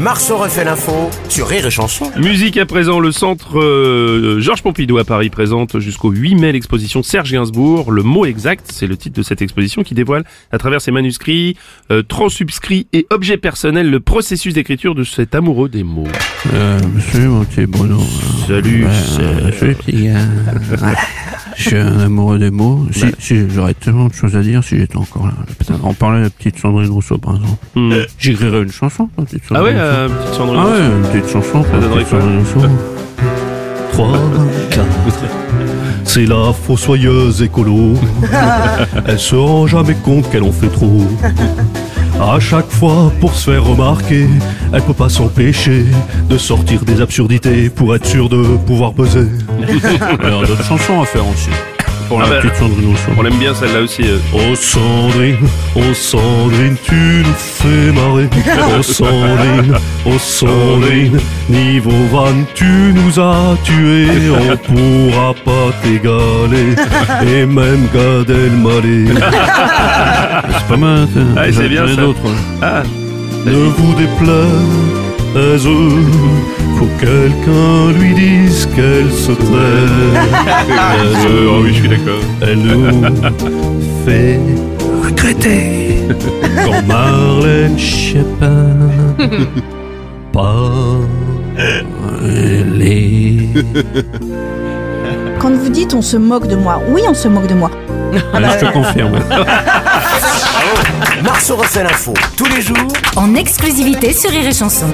Marceau refait l'info sur Rire et Chanson. Musique à présent, le centre euh, Georges Pompidou à Paris présente jusqu'au 8 mai l'exposition Serge Gainsbourg. Le mot exact, c'est le titre de cette exposition qui dévoile à travers ses manuscrits, euh, transubscrits et objets personnels le processus d'écriture de cet amoureux des mots. Euh, monsieur, mon petit Bruno. Salut, Ouais, Serge. salut, petit gars. Je suis un amoureux des mots. Si, si, j'aurais tellement de choses à dire si j'étais encore là. Putain, on parlait de la petite Sandrine Rousseau, par exemple. Hmm. J'écrirais une chanson, la petite Ah ouais, euh, petite Sandrine Rousseau. Ah ouais, une petite chanson, la petite quoi Sandrine Rousseau. 3, 4. C'est la fossoyeuse écolo. Elle se rend jamais compte qu'elle en fait trop. À chaque fois, pour se faire remarquer, elle peut pas s'empêcher de sortir des absurdités pour être sûre de pouvoir peser. Alors, d'autres chansons à faire aussi. Pour la Ah bah, petite Sandrine Rousseau. On l'aime bien celle-là aussi. euh. Oh Sandrine, oh Sandrine, tu nous fais marrer. Oh Sandrine, oh Sandrine, niveau van, tu nous as tués. On pourra pas t'égaler, et même Gad Elmaleh. C'est pas mal. Ah, c'est bien, ça. ouais. Ah, Ne vous déplaise, faut que quelqu'un lui dise qu'elle se euh, oh oui, je suis d'accord. Elle nous fait regretter quand Marlène Schiappa Les... Quand vous dites on se moque de moi, oui on se moque de moi. Allez, je te confirme. Marceau refait l'info tous les jours en exclusivité sur Rire et Chanson.